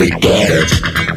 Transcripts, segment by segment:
We get it.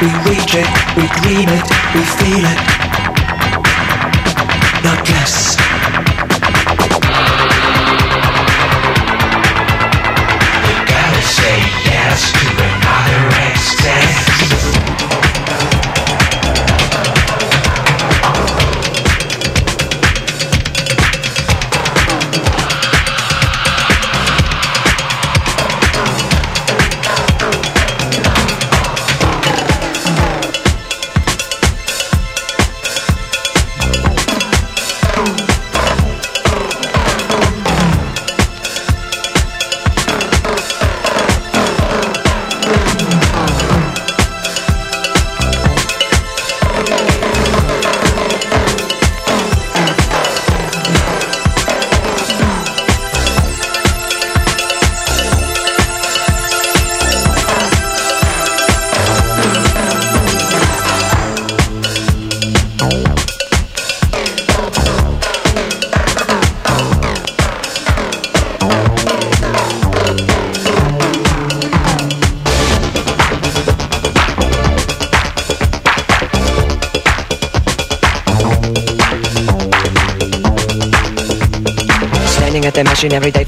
we reach it, we dream it, we feel it. and every day.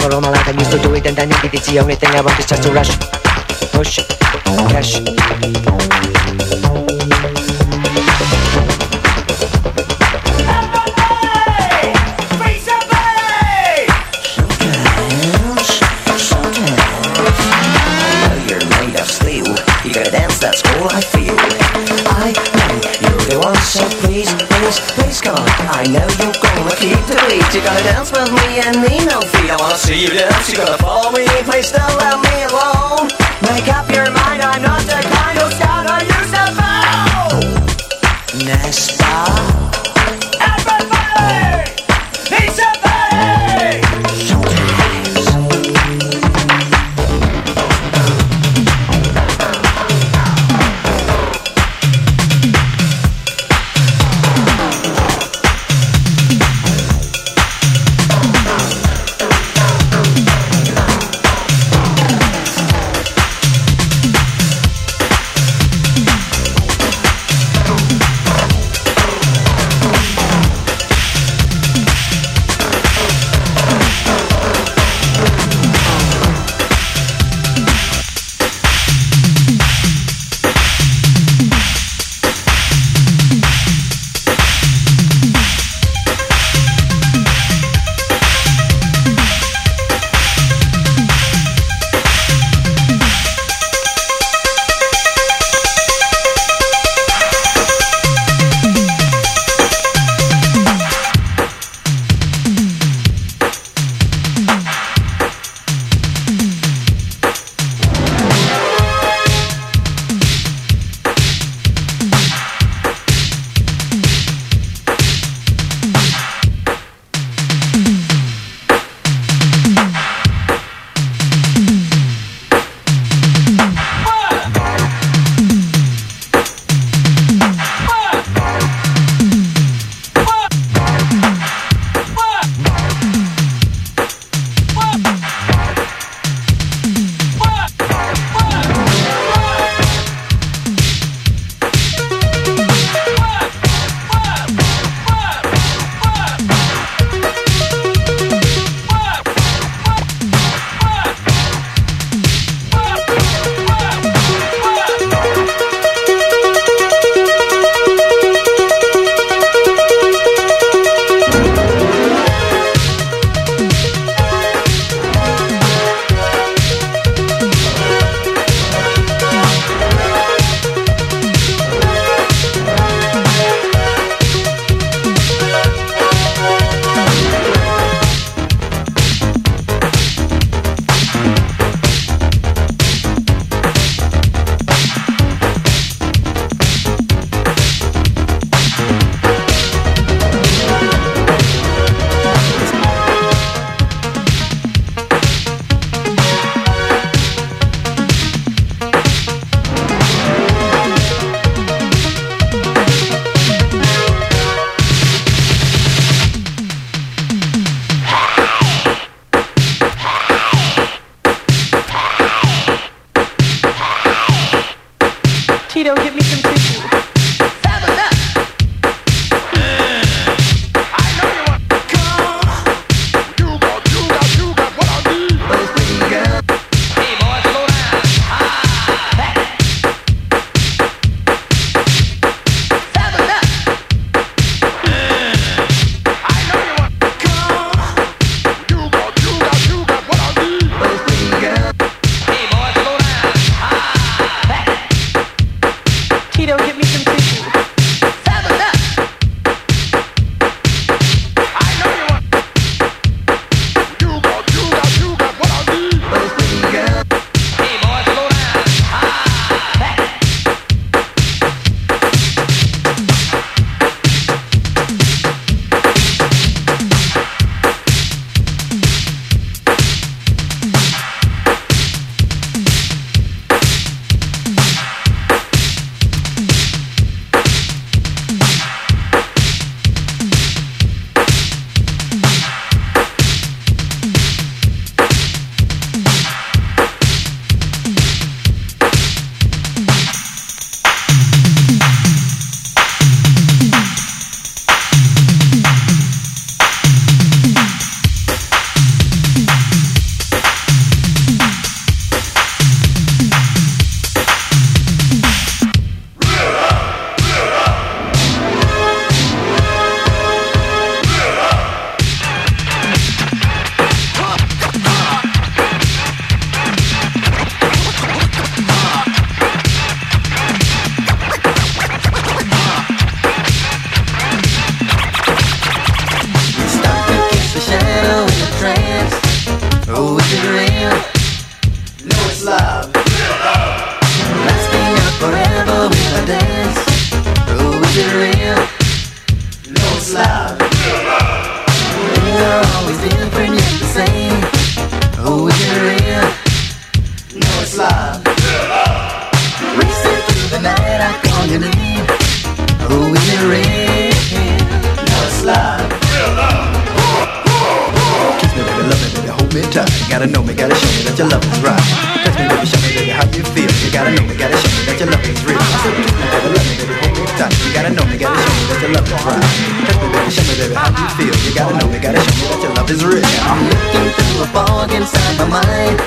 You gotta know me, gotta show me that your love is real. I'm looking through a fog inside my mind.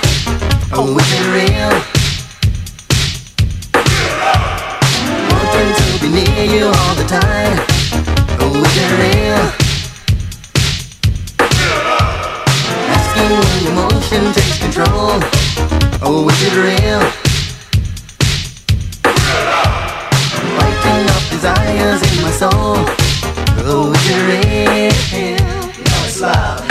Oh, is it real? Wanting to be near you all the time. Oh, is it real? Asking when emotion takes control. Oh, is it real? Fighting off desires in my soul. Oh, is it real? It's love.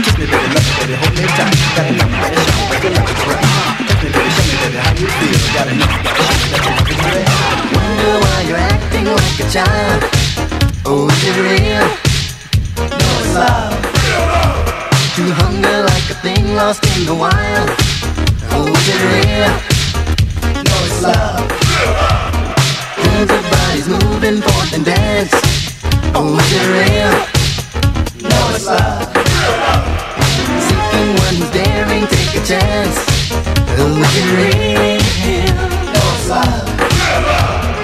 Kiss me, baby, love me, baby, hold me tight. Right. Me, baby, show me, baby, how you feel. Love is. Wonder why you're acting like a child. Oh, it real? No. To hunger like a thing lost in the wild. Oh, real? No, it's love. Bodies moving forth and dance. Oh, is it real? No, it's love. Seeking one who's daring, take a chance. Oh, is it real? No, it's love.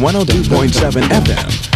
102.7 FM,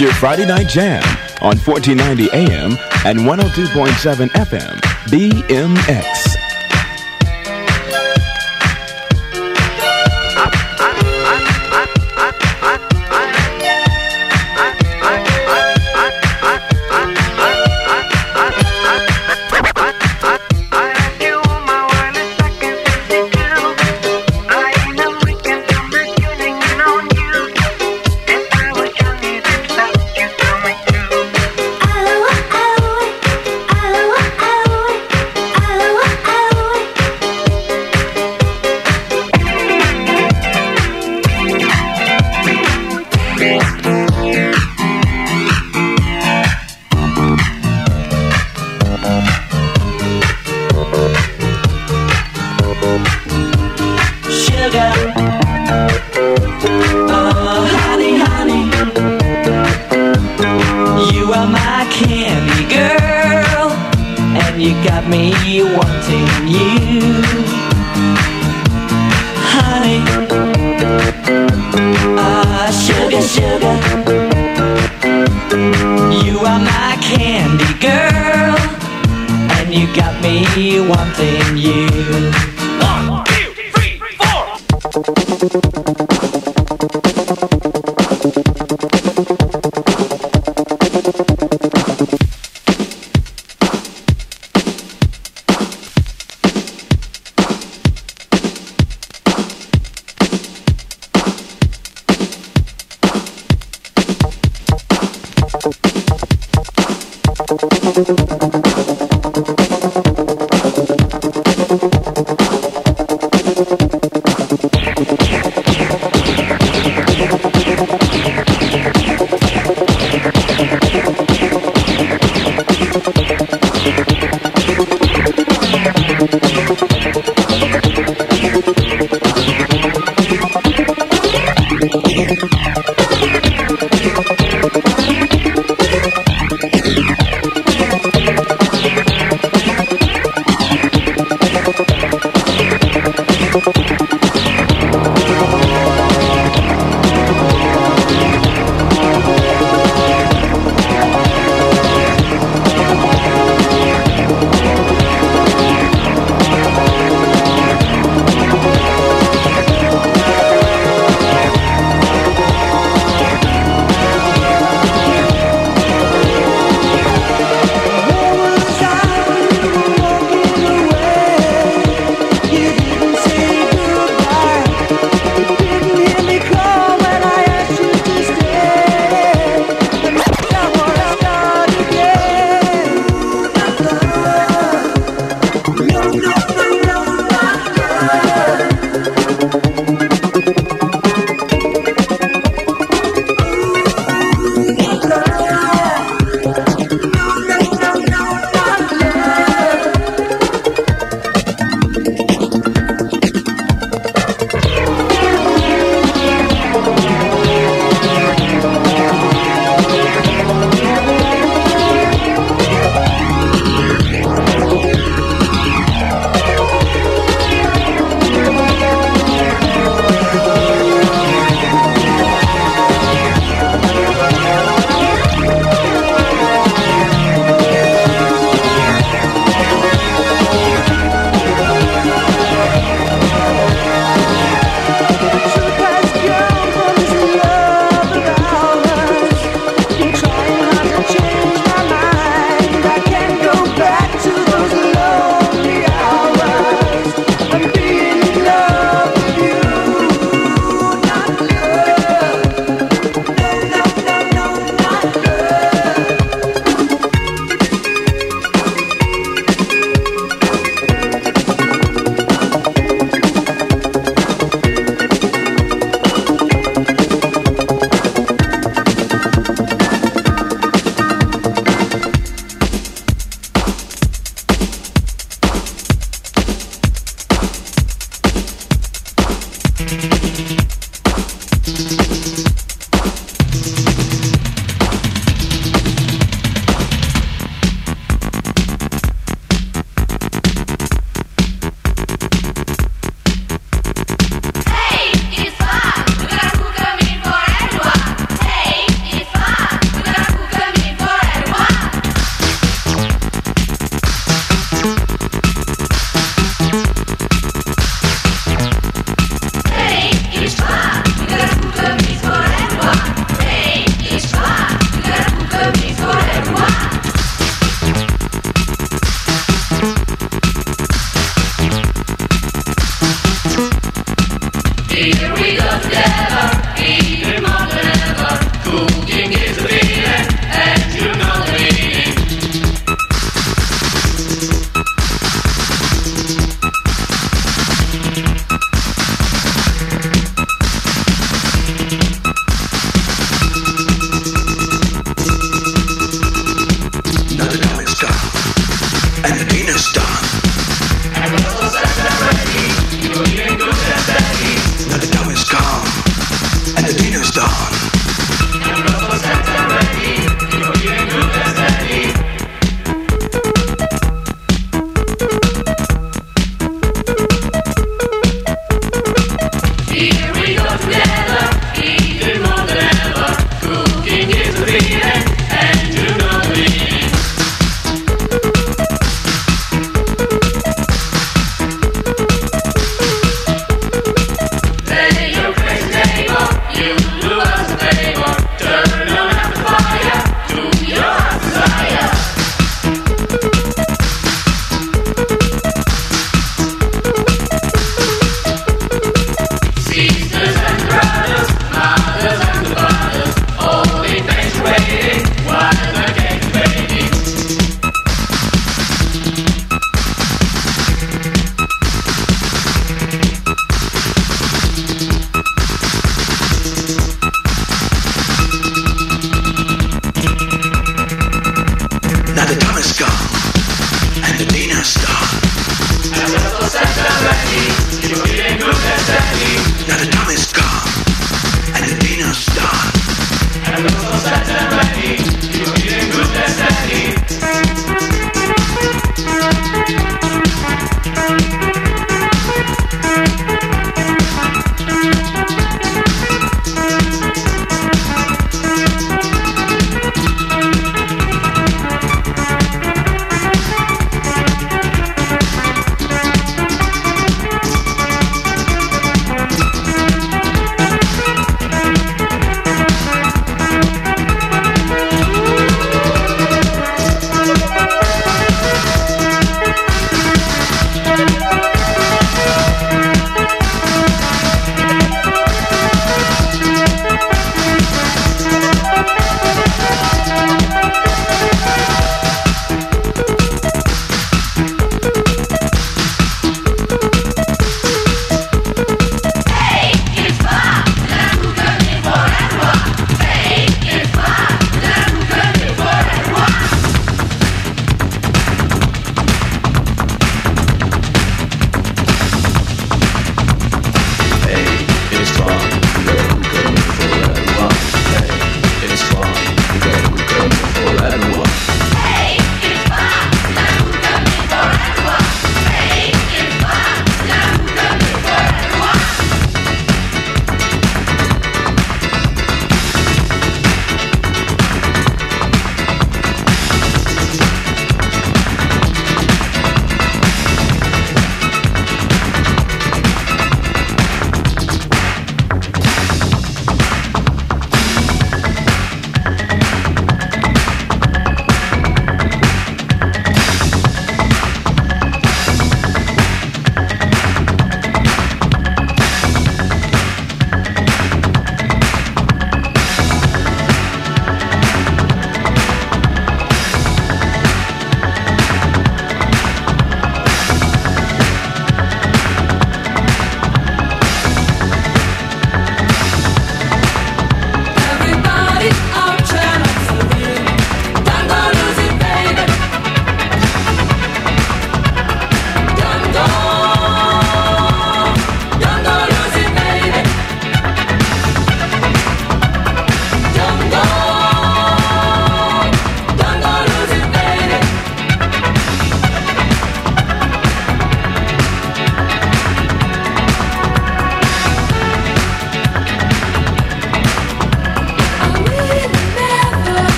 your Friday Night Jam on 1490 AM and 102.7 FM, BMX.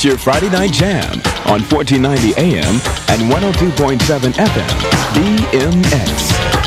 It's your Friday Night Jam on 1490 AM and 102.7 FM, BMX.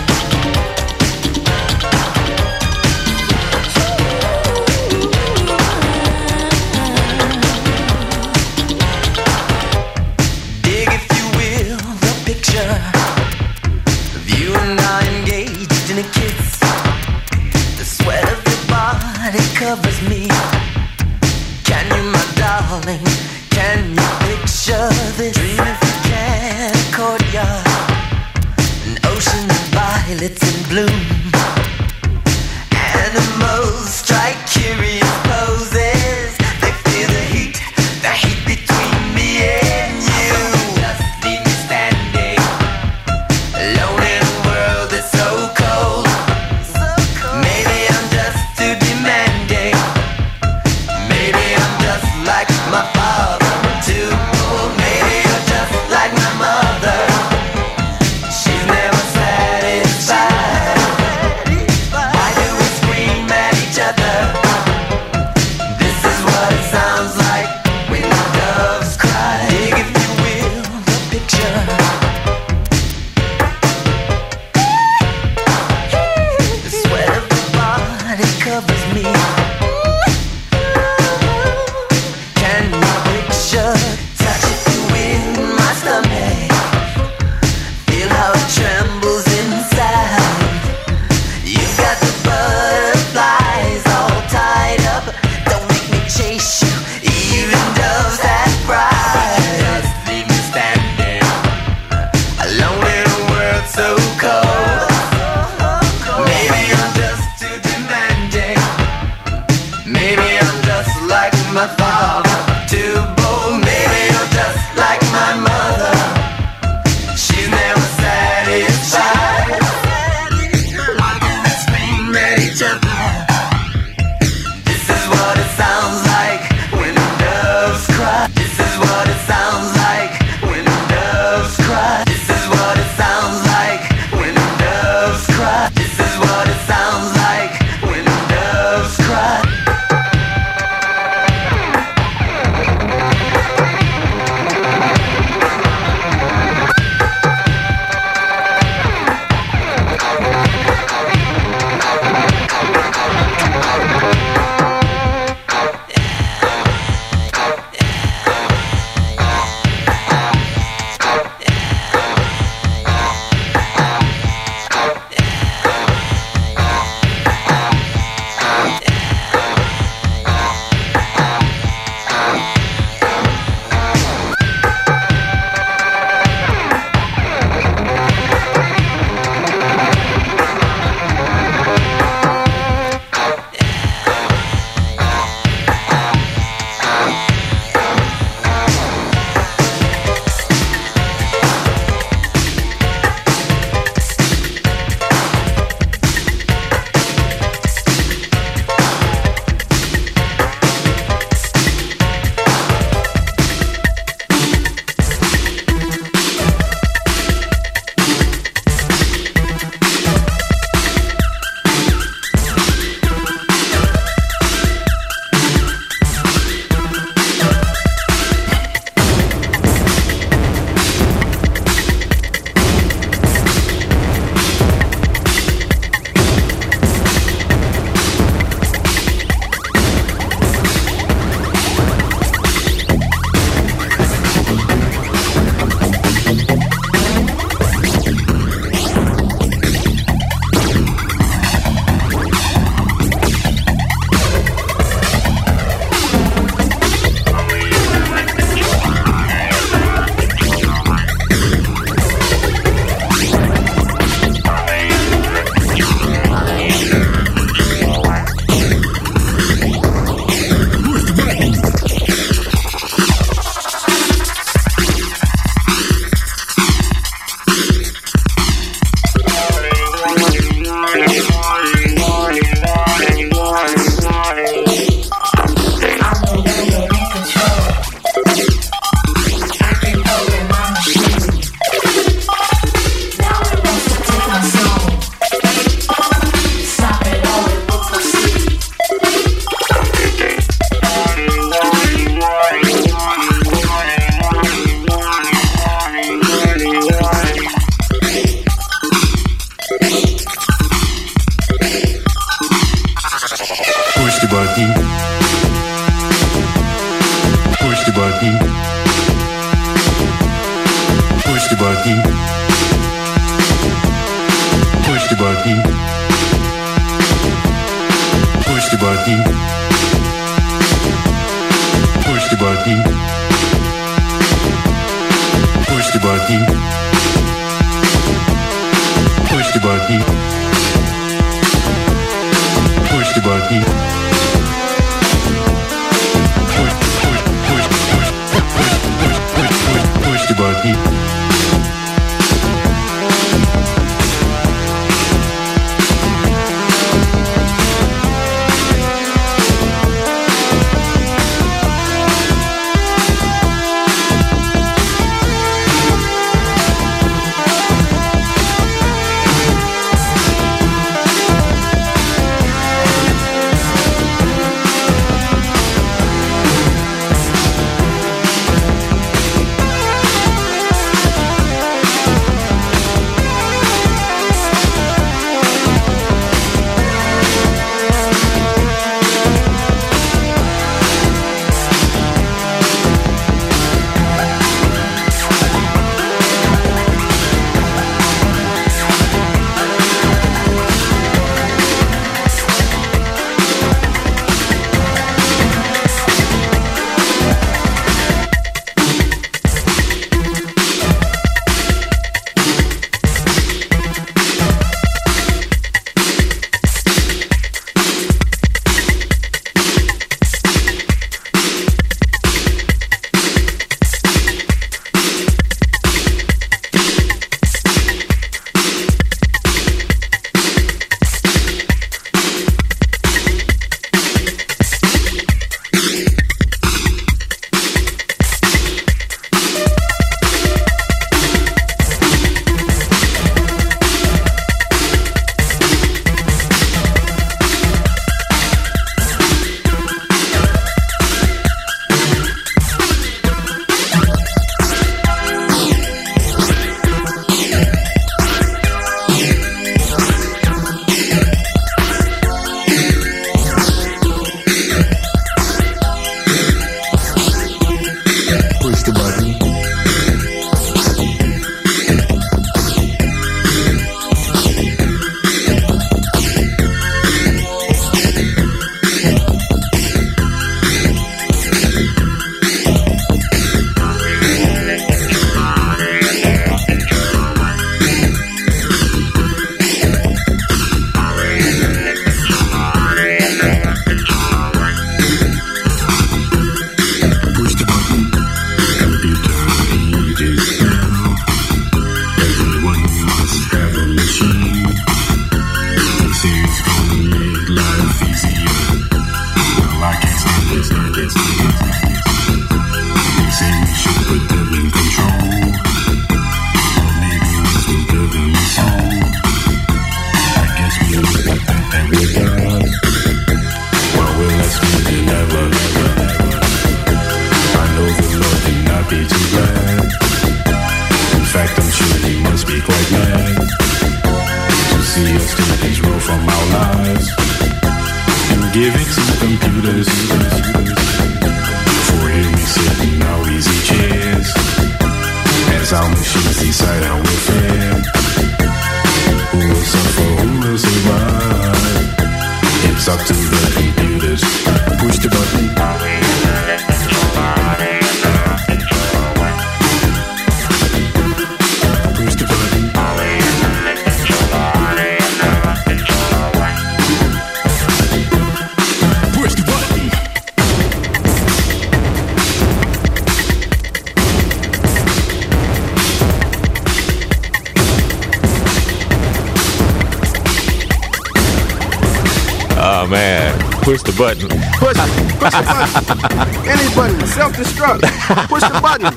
button. Self destruct. Push the button.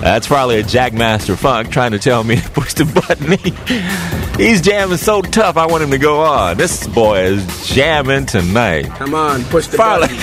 That's probably a Jackmaster Funk trying to tell me to push the button. He's jamming so tough, I want him to go on. This boy is jamming tonight. Come on, push the button.